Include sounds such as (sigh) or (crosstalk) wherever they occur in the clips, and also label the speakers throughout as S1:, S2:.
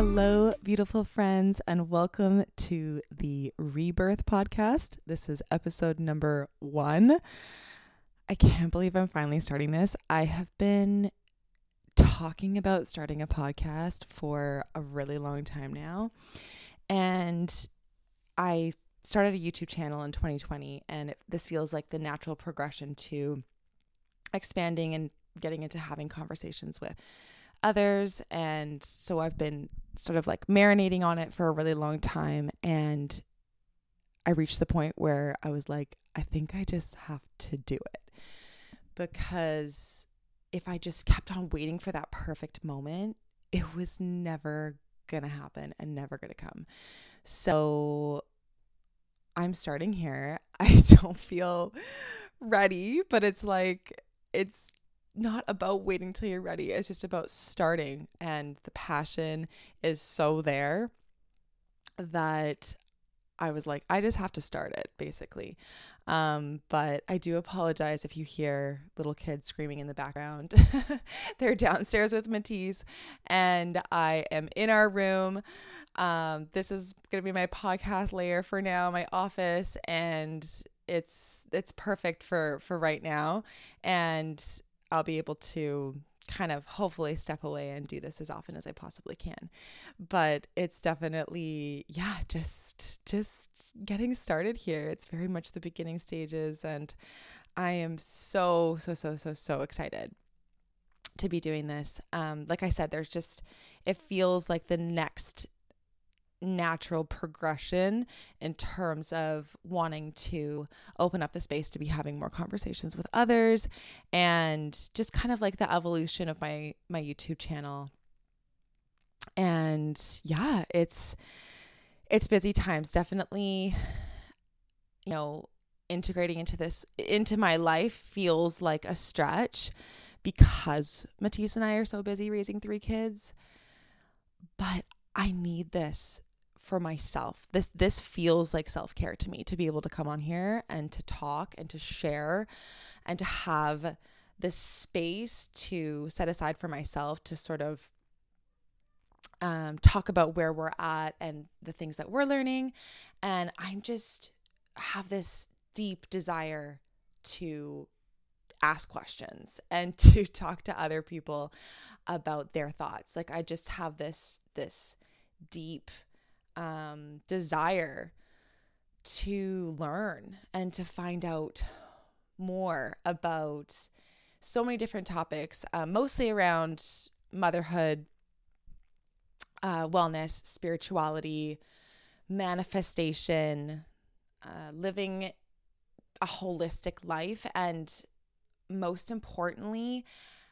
S1: Hello, beautiful friends, and welcome to the Rebirth Podcast. This is episode number one. I can't believe I'm finally starting this. I have been talking about starting a podcast for a really long time now. And I started a YouTube channel in 2020, and it, this feels like the natural progression to expanding and getting into having conversations with others. And so I've been sort of like marinating on it for a really long time. And I reached the point where I was like, I think I just have to do it. Because if I just kept on waiting for that perfect moment, it was never going to happen and never going to come. So I'm starting here. (laughs) I don't feel ready, but it's like, it's not about waiting till you're ready. It's just about starting. And the passion is so there that I was like, I just have to start it, basically. Um, but I do apologize if you hear little kids screaming in the background. (laughs) They're downstairs with Matisse, and I am in our room. Um, this is gonna be my podcast layer for now, my office, and it's it's perfect for for right now. And I'll be able to kind of hopefully step away and do this as often as I possibly can. But it's definitely yeah, just just getting started here. It's very much the beginning stages and I am so so so so so excited to be doing this. Um like I said there's just it feels like the next natural progression in terms of wanting to open up the space to be having more conversations with others and just kind of like the evolution of my my YouTube channel. And yeah, it's it's busy times definitely you know integrating into this into my life feels like a stretch because Matisse and I are so busy raising three kids. But I need this for myself. This this feels like self-care to me to be able to come on here and to talk and to share and to have this space to set aside for myself to sort of um, talk about where we're at and the things that we're learning. And I'm just have this deep desire to ask questions (laughs) and to talk to other people about their thoughts. Like I just have this this deep um, desire to learn and to find out more about so many different topics, uh, mostly around motherhood, uh, wellness, spirituality, manifestation, uh, living a holistic life, and most importantly,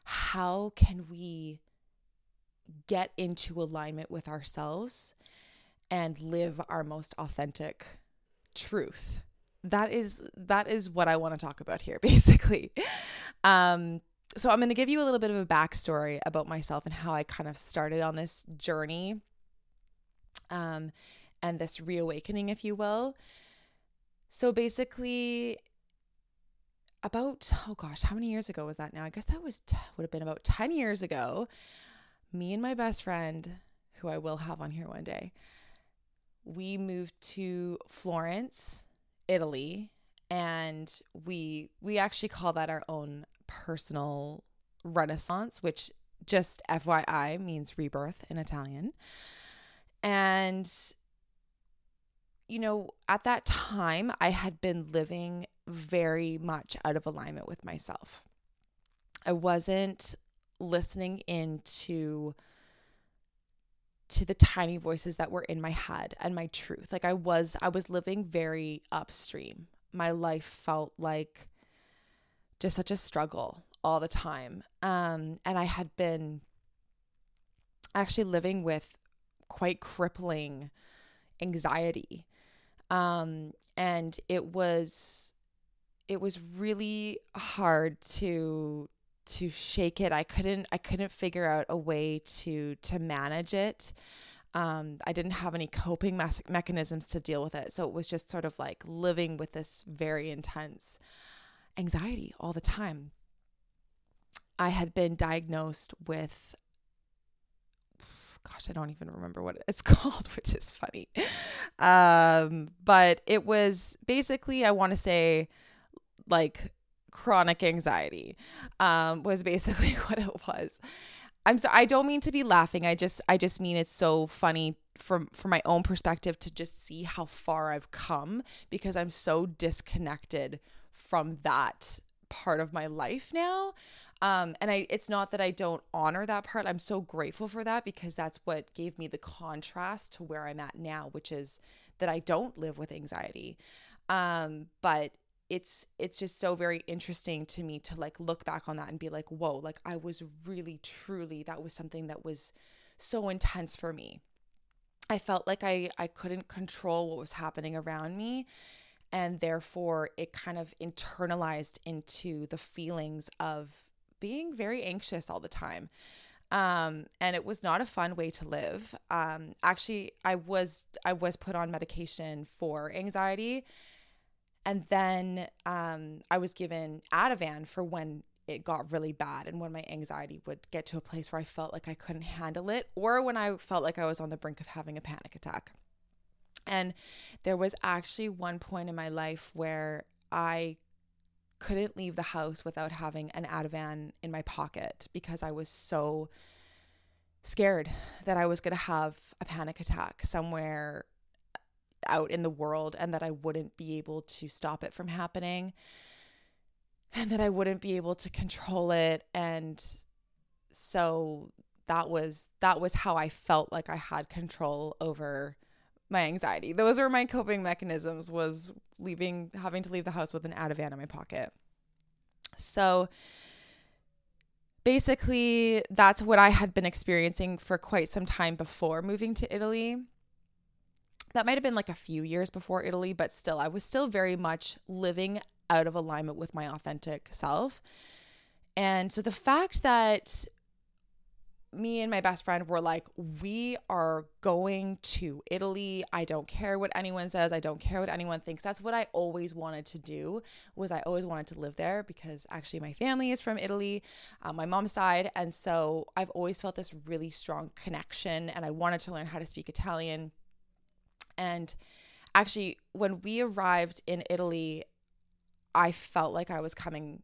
S1: how can we get into alignment with ourselves and live our most authentic truth. That is that is what i want to talk about here (laughs) basically. Um so i'm going to give you a little bit of a backstory about myself and how i kind of started on this journey um and this reawakening if you will. So basically about oh gosh how many years ago was that now? I guess that was t- would have been about 10 years ago. Me and my best friend who i will have on here one day we moved to Florence, Italy, and we we actually call that our own personal renaissance, which just FYI means rebirth in Italian. And you know, at that time I had been living very much out of alignment with myself. I wasn't listening into to the tiny voices that were in my head and my truth. Like I was I was living very upstream. My life felt like just such a struggle all the time. Um and I had been actually living with quite crippling anxiety. Um and it was it was really hard to to shake it. I couldn't I couldn't figure out a way to to manage it. Um, I didn't have any coping mechanisms to deal with it. So it was just sort of like living with this very intense anxiety all the time. I had been diagnosed with, gosh, I don't even remember what it's (laughs) called, which is funny. Um, but it was basically, I want to say, like chronic anxiety, um, was basically (laughs) what it was. I'm sorry, I don't mean to be laughing. I just, I just mean it's so funny from from my own perspective to just see how far I've come because I'm so disconnected from that part of my life now. Um, and I it's not that I don't honor that part. I'm so grateful for that because that's what gave me the contrast to where I'm at now, which is that I don't live with anxiety. Um, but it's it's just so very interesting to me to like look back on that and be like, whoa, like I was really truly that was something that was so intense for me. I felt like I I couldn't control what was happening around me and therefore it kind of internalized into the feelings of being very anxious all the time. Um, and it was not a fun way to live. Um, actually, I was I was put on medication for anxiety, and then um, I was given Ativan for when it got really bad and when my anxiety would get to a place where I felt like I couldn't handle it, or when I felt like I was on the brink of having a panic attack. And there was actually one point in my life where I couldn't leave the house without having an Ativan in my pocket because I was so scared that I was going to have a panic attack somewhere out in the world and that I wouldn't be able to stop it from happening and that I wouldn't be able to control it and so that was that was how I felt like I had control over my anxiety. Those were my coping mechanisms was leaving having to leave the house with an Ativan in my pocket. So basically that's what I had been experiencing for quite some time before moving to Italy. That might have been like a few years before Italy, but still I was still very much living out of alignment with my authentic self. And so the fact that me and my best friend were like, we are going to Italy. I don't care what anyone says. I don't care what anyone thinks. That's what I always wanted to do. Was I always wanted to live there because actually my family is from Italy, uh, my mom's side, and so I've always felt this really strong connection, and I wanted to learn how to speak Italian. And actually, when we arrived in Italy, I felt like I was coming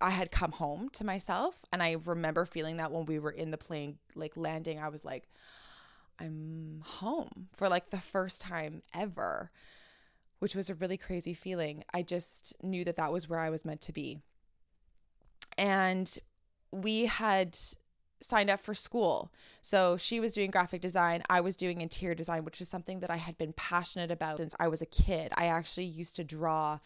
S1: I had come home to myself. And I remember feeling that when we were in the plane, like landing, I was like, I'm home for like the first time ever, which was a really crazy feeling. I just knew that that was where I was meant to be. And we had signed up for school. So she was doing graphic design, I was doing interior design, which is something that I had been passionate about since I was a kid. I actually used to draw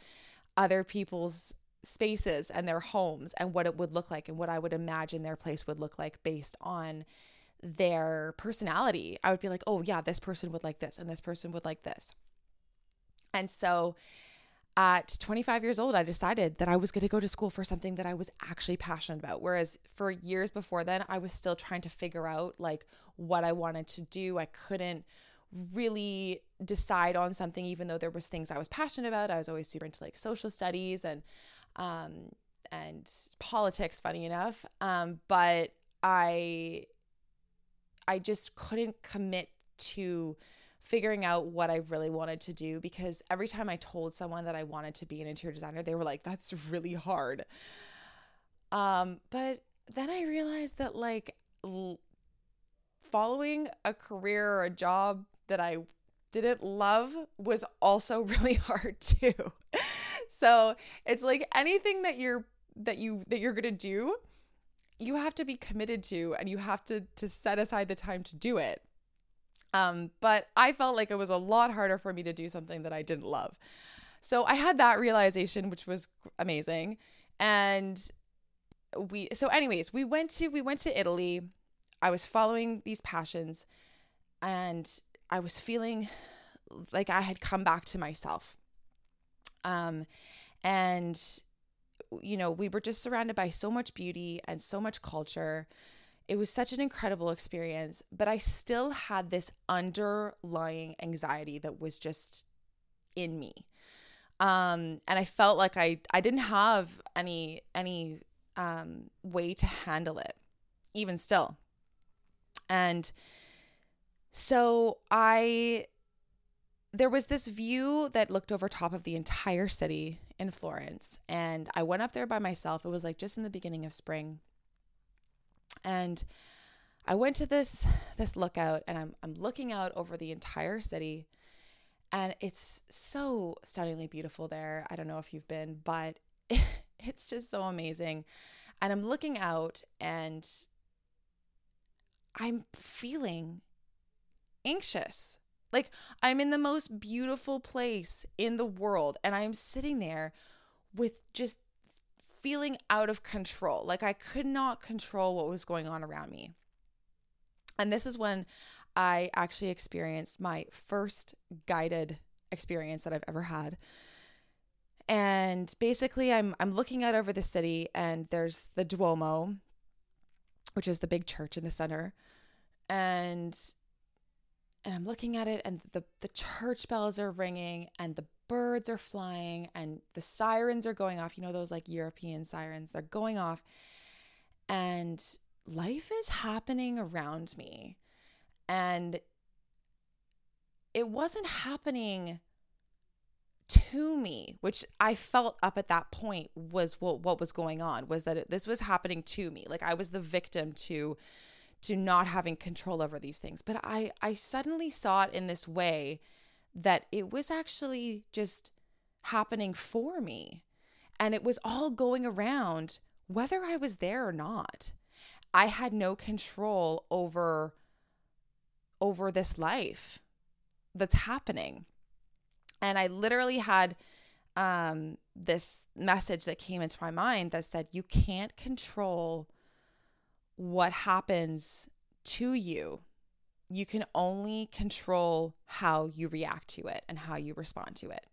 S1: other people's spaces and their homes and what it would look like and what I would imagine their place would look like based on their personality. I would be like, oh, yeah, this person would like this and this person would like this. And so at 25 years old, I decided that I was going to go to school for something that I was actually passionate about. Whereas for years before then, I was still trying to figure out like what I wanted to do. I couldn't really decide on something even though there was things I was passionate about. I was always super into like social studies and um, and politics, funny enough. Um, but I, I just couldn't commit to figuring out what I really wanted to do because every time I told someone that I wanted to be an interior designer, they were like, that's really hard. Um, but then I realized that like l- following a career or a job that I didn't love was also (laughs) really hard too. so it's like anything that you're that you that you're gonna do, you have to be committed to and you have to to set aside the time to do it. Um, but I felt like it was a lot harder for me to do something that I didn't love. So I had that realization, which was amazing. And we so anyways, we went to we went to Italy. I was following these passions and I was feeling like I had come back to myself. Um, and, you know, we were just surrounded by so much beauty and so much culture. It was such an incredible experience, but I still had this underlying anxiety that was just in me. Um, and I felt like I, I didn't have any, any, um, way to handle it, even still. And So I there was this view that looked over top of the entire city in Florence and I went up there by myself. It was like just in the beginning of spring. And I went to this this lookout and I'm I'm looking out over the entire city and it's so stunningly beautiful there. I don't know if you've been, but (laughs) it's just so amazing. And I'm looking out and I'm feeling anxious. Like I'm in the most beautiful place in the world and I'm sitting there with just feeling out of control. Like I could not control what was going on around me. And this is when I actually experienced my first guided experience that I've ever had. And basically I'm I'm looking out over the city and there's the Duomo, which is the big church in the center. And and I'm looking at it and the the church bells are ringing and the birds are flying and the sirens are going off, you know those like European sirens, they're going off. And life is happening around me. And it wasn't happening to me, which I felt up at that point was what what was going on was that it, this was happening to me. Like I was the victim to to not having control over these things. But I I suddenly saw it in this way that it was actually just happening for me. And it was all going around whether I was there or not. I had no control over over this life that's happening. And I literally had um, this message that came into my mind that said, You can't control what happens to you. You can only control how you react to it and how you respond to it.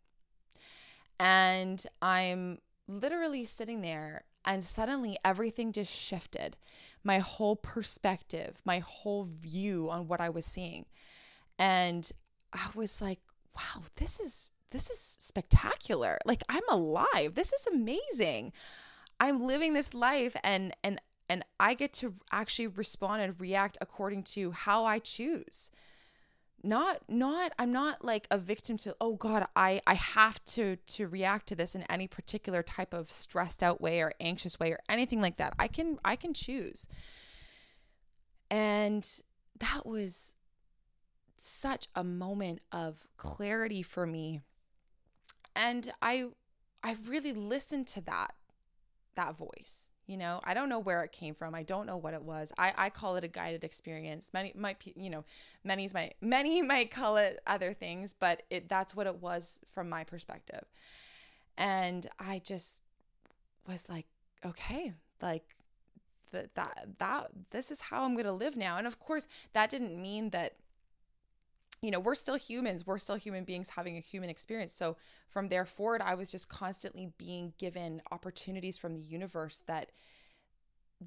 S1: And I'm literally sitting there, and suddenly everything just shifted my whole perspective, my whole view on what I was seeing. And I was like, wow, this is this is spectacular. Like I'm alive. This is amazing. I'm living this life and and and I get to actually respond and react according to how I choose. Not not I'm not like a victim to oh god, I I have to to react to this in any particular type of stressed out way or anxious way or anything like that. I can I can choose. And that was such a moment of clarity for me. And I I really listened to that that voice. You know, I don't know where it came from. I don't know what it was. I, I call it a guided experience. Many might, you know, many's might many (laughs) might call it other things, but it that's what it was from my perspective. And I just was like, okay, like that that that this is how I'm going to live now. And of course, that didn't mean that you know, we're still humans. We're still human beings having a human experience. So from there forward, I was just constantly being given opportunities from the universe that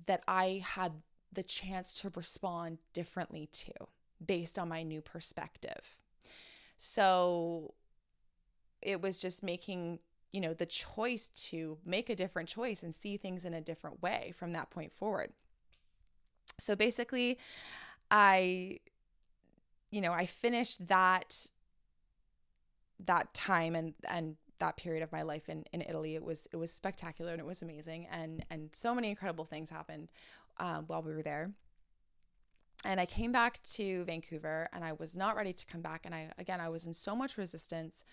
S1: that I had the chance to respond differently to based on my new perspective. So it was just making, you know, the choice to make a different choice and see things in a different way from that point forward. So basically, I you know, I finished that that time and and that period of my life in, in Italy. It was it was spectacular and it was amazing and and so many incredible things happened um, while we were there. And I came back to Vancouver and I was not ready to come back. And I again I was in so much resistance.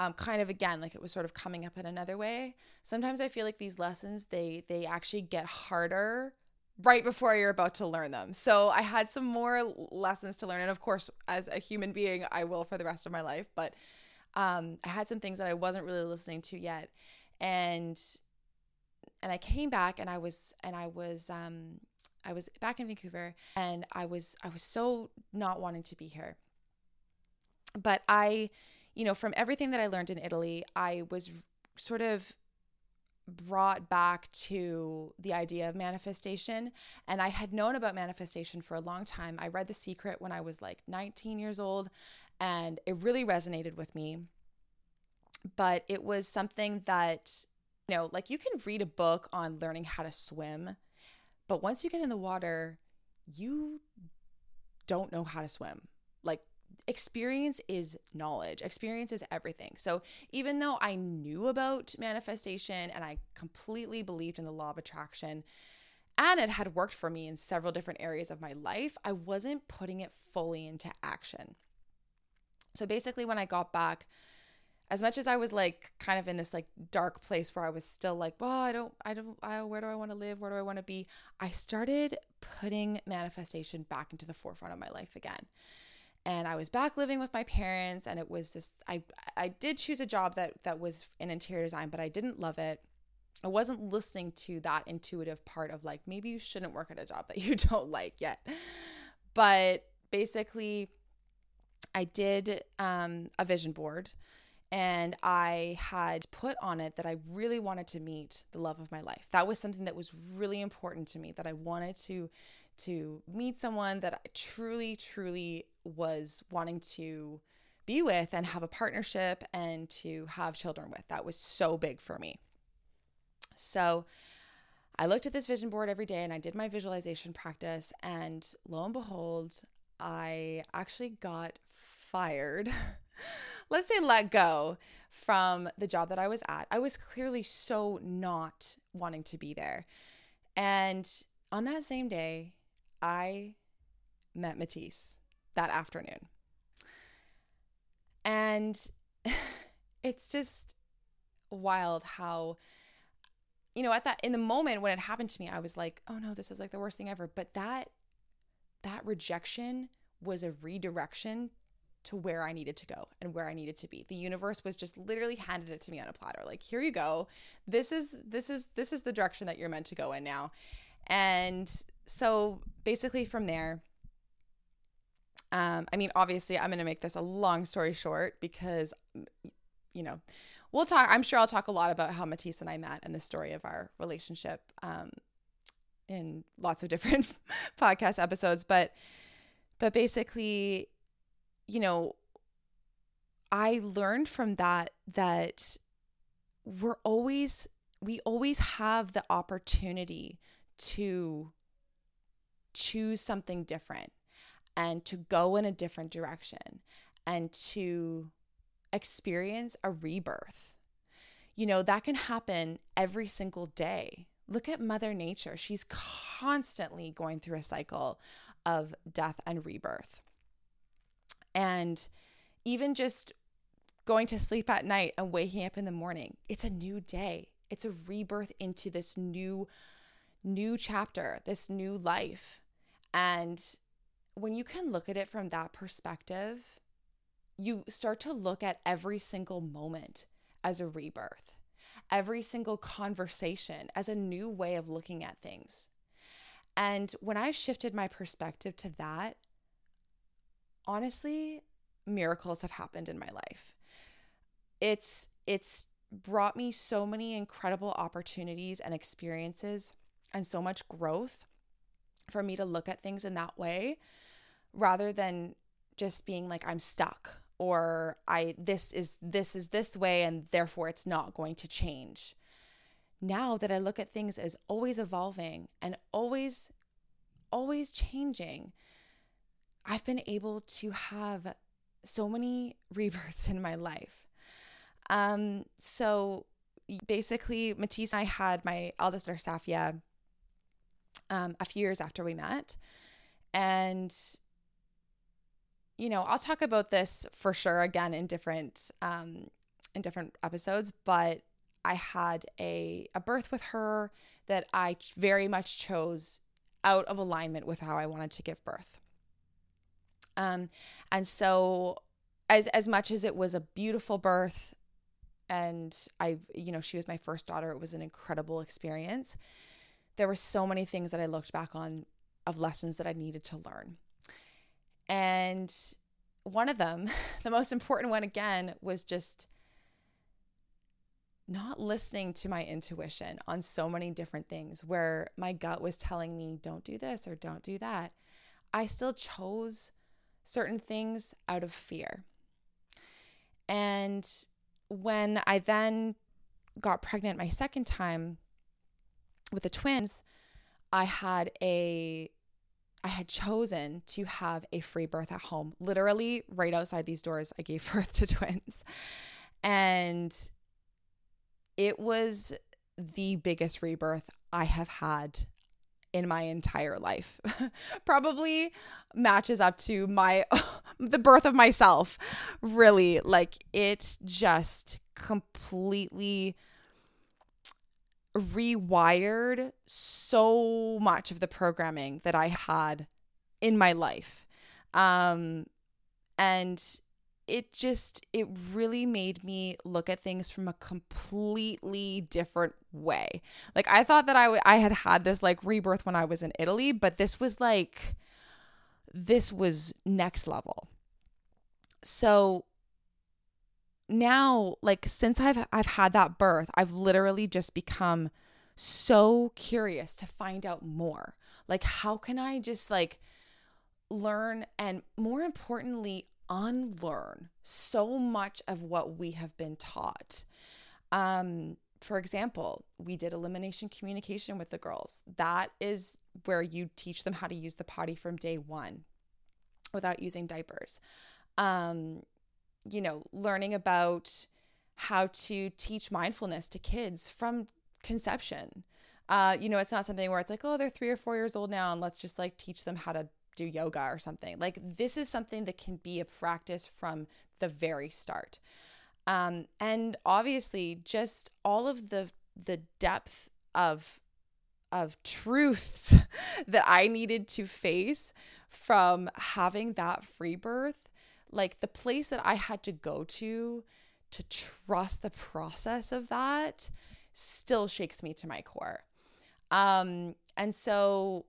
S1: Um, kind of again like it was sort of coming up in another way. Sometimes I feel like these lessons they they actually get harder right before you're about to learn them. So I had some more lessons to learn. And of course, as a human being, I will for the rest of my life. But um, I had some things that I wasn't really listening to yet. And and I came back and I was and I was um I was back in Vancouver and I was I was so not wanting to be here. But I, you know, from everything that I learned in Italy, I was sort of brought back to the idea of manifestation. And I had known about manifestation for a long time. I read The Secret when I was like 19 years old, and it really resonated with me. But it was something that, you know, like you can read a book on learning how to swim, but once you get in the water, you don't know how to swim. like experience is knowledge. Experience is everything. So even though I knew about manifestation and I completely believed in the law of attraction and it had worked for me in several different areas of my life, I wasn't putting it fully into action. So basically when I got back as much as I was like kind of in this like dark place where I was still like, well, I don't, I don't, I, where do I want to live? Where do I want to be? I started putting manifestation back into the forefront of my life again. And I was back living with my parents, and it was just I I did choose a job that that was in interior design, but I didn't love it. I wasn't listening to that intuitive part of like maybe you shouldn't work at a job that you (laughs) don't like yet. But basically, I did um, a vision board and I had put on it that I really wanted to meet the love of my life. That was something that was really important to me that I wanted to to meet someone that I truly truly was wanting to be with and have a partnership and to have children with. That was so big for me. So I looked at this vision board every day and I did my visualization practice and lo and behold, I actually got fired. (laughs) let's say let go from the job that I was at. I was clearly so not wanting to be there. And on that same day, I met Matisse that afternoon. And (laughs) it's just wild how you know at that in the moment when it happened to me I was like oh no this is like the worst thing ever but that that rejection was a redirection to where I needed to go and where I needed to be. The universe was just literally handed it to me on a platter. Like, here you go. This is this is this is the direction that you're meant to go in now. And so basically from there um I mean obviously I'm going to make this a long story short because you know, we'll talk I'm sure I'll talk a lot about how Matisse and I met and the story of our relationship um in lots of (laughs) different podcast episodes, but but basically you know, I learned from that that we're always, we always have the opportunity to choose something different and to go in a different direction and to experience a rebirth. You know, that can happen every single day. Look at Mother Nature. She's constantly going through a cycle of death and rebirth. And even just going to sleep at night and waking up in the morning, it's a new day. It's a rebirth into this new new chapter, this new life. And when you can look at it from that perspective, you start to look at every single moment as a rebirth, every single conversation as a new way of looking at things. And when I shifted my perspective to that, honestly, miracles have happened in my life. It's it's brought me so many incredible opportunities and experiences and so much growth for me to look at things in that way rather than just being like I'm stuck or I this is this is this way and therefore it's not going to change. Now that I look at things as always evolving and always always changing, I've been able to have so many (laughs) rebirths in my life. Um, so basically, Matisse and I had my eldest daughter, Safia, um, a few years after we met. And, you know, I'll talk about this for sure again in different, um, in different episodes, but I had a, a birth with her that I very much chose out of alignment with how I wanted to give birth. Um, and so as as much as it was a beautiful birth and I you know she was my first daughter it was an incredible experience there were so many things that I looked back on of lessons that I needed to learn and one of them (laughs) the most important one again was just not listening to my intuition on so many different things where my gut was telling me don't do this or don't do that I still chose certain things out of fear. And when I then got pregnant my second time with the twins, I had a I had chosen to have a free birth at home. Literally, right outside these doors, I gave (laughs) birth to twins. And it was the biggest rebirth I have had in my entire life. (laughs) Probably matches up to my (laughs) the birth of myself. Really, like it just completely rewired so much of the programming that I had in my life. Um, and it just it really made me look at things from a completely different way. Like I thought that I, w- I had had this like rebirth when I was in Italy, but this was like this was next level. So now like since I've I've had that birth, I've literally just become so curious to find out more. Like how can I just like learn and more importantly unlearn so much of what we have been taught. Um for example, we did elimination communication with the girls. That is where you teach them how to use the potty from day 1 without using diapers. Um you know, learning about how to teach mindfulness to kids from conception. Uh, you know, it's not something where it's like, oh, they're three or four years old now, and let's just like teach them how to do yoga or something. Like, this is something that can be a practice from the very start. Um, and obviously, just all of the the depth of of truths (laughs) that I needed to face from having that free birth like the place that I had to go to to trust the process of that still shakes me to my core. Um, and so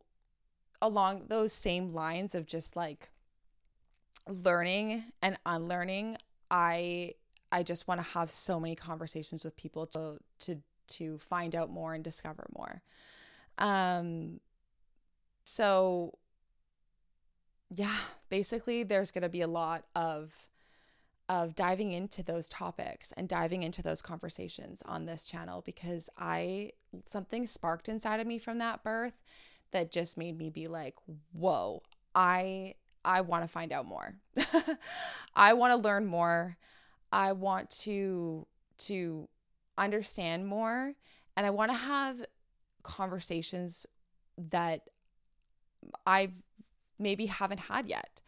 S1: along those same lines of just like learning and unlearning, I I just want to have so many conversations with people to to to find out more and discover more. Um so yeah, basically there's going to be a lot of of diving into those topics and diving into those conversations on this channel because I something sparked inside of me from that birth that just made me be like, "Whoa, I I want to find out more. (laughs) I want to learn more. I want to to understand more and I want to have conversations that I've maybe haven't had yet.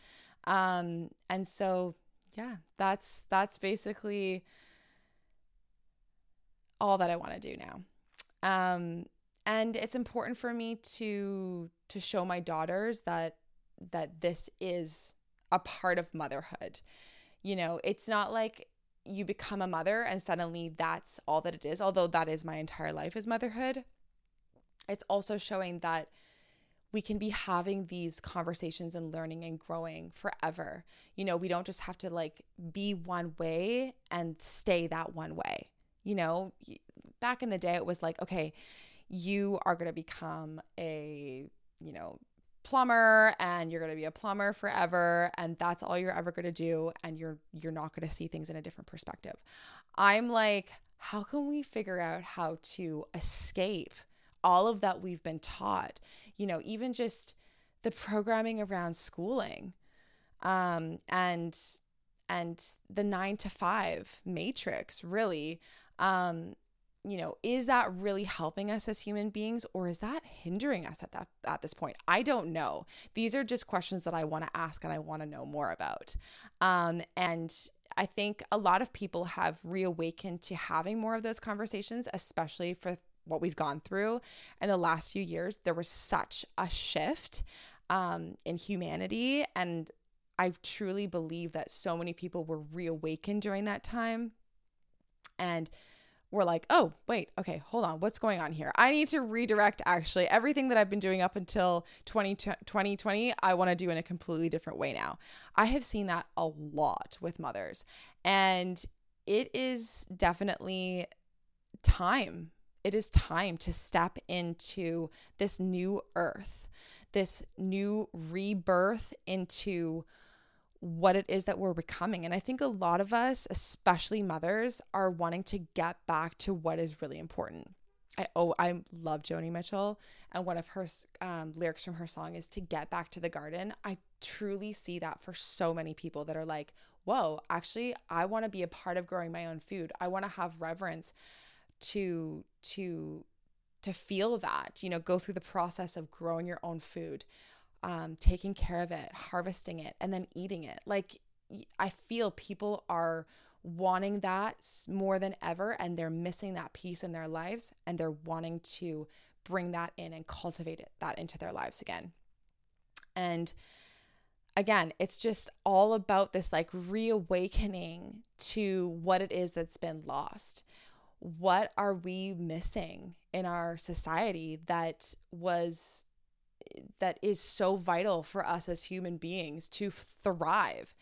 S1: Um, and so yeah, that's that's basically all that I want to do now. Um, and it's important for me to to show my daughters that that this is a part of motherhood. You know, it's not like you become a mother and suddenly that's all that it is, although that is my entire life is motherhood. It's also showing that we can be having these conversations and learning and growing forever. You know, we don't just have to like be one way and stay that one way. You know, back in the day, it was like, okay, you are going to become a, you know, plumber and you're going to be a plumber forever and that's all you're ever going to do and you're you're not going to see things in a different perspective. I'm like how can we figure out how to escape all of that we've been taught? You know, even just the programming around schooling um, and and the nine to five matrix really um, you know is that really helping us as human beings or is that hindering us at that at this point? I don't know. These are just questions that i want to ask and i want to know more about. Um, and i think a lot of people have reawakened to having more of those conversations especially for what we've gone through in the last few years, there was such a shift um, in humanity. And I truly believe that so many people were reawakened during that time. And we're like, oh, wait, okay, hold on. What's going on here? I need to redirect actually everything that I've been doing up until 20, 2020. I want to do in a completely different way now. I have seen that a lot with mothers. And it is definitely time it is time to step into this new earth, this new rebirth into what it is that we're becoming. And I think a lot of us, especially mothers, are wanting to get back to what is really important. I oh I love Joni Mitchell and one of her um, lyrics from her song is to get back to the garden. I truly see that for so many people that are like, whoa, actually I want to be a part of growing my own food. I want to have reverence to to to feel that, you know, go through the process of growing your own food, um, taking care of it, harvesting it, and then eating it. Like I feel people are wanting that more than ever and they're missing that piece in their lives and they're wanting to bring that in and cultivate it that into their lives again. And again, it's just all about this like reawakening to what it is that's been lost. What are we missing in our society that was that is so vital for us as human beings to thrive?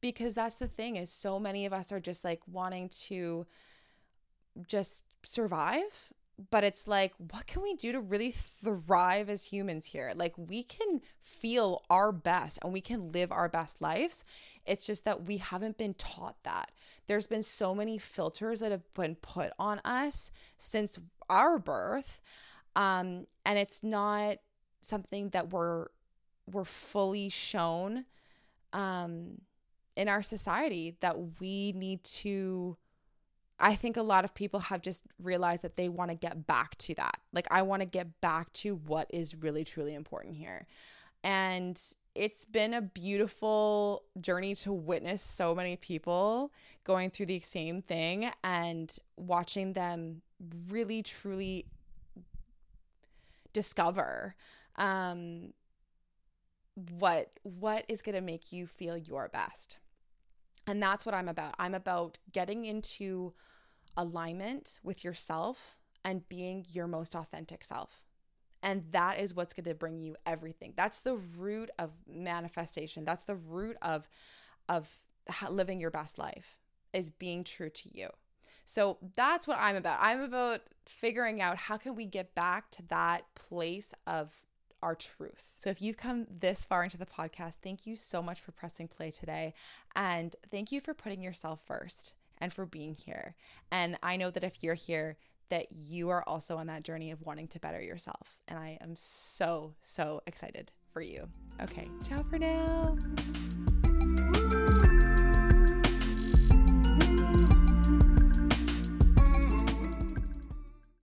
S1: because that's the thing is so many of us are just like wanting to just survive but it's like what can we do to really thrive as humans here? Like we can feel our best and we can live our best lives. It's just that we haven't been taught that. There's been so many filters that have been put on us since our birth um and it's not something that we're we're fully shown um in our society that we need to I think a lot of people have just realized that they want to get back to that. Like I want to get back to what is really truly important here. And it's been a beautiful journey to witness so many people going through the same thing and watching them really truly discover um, what what is going to make you feel your best. And that's what I'm about. I'm about getting into alignment with yourself and being your most authentic self. And that is what's going to bring you everything. That's the root of manifestation. That's the root of of living your best life is being true to you. So that's what I'm about. I'm about figuring out how can we get back to that place of our truth. So if you've come this far into the podcast, thank you so much for pressing play today. And thank you for putting yourself first and for being here. And I know that if you're here, that you are also on that journey of wanting to better yourself. And I am so, so excited for you. Okay, ciao for now.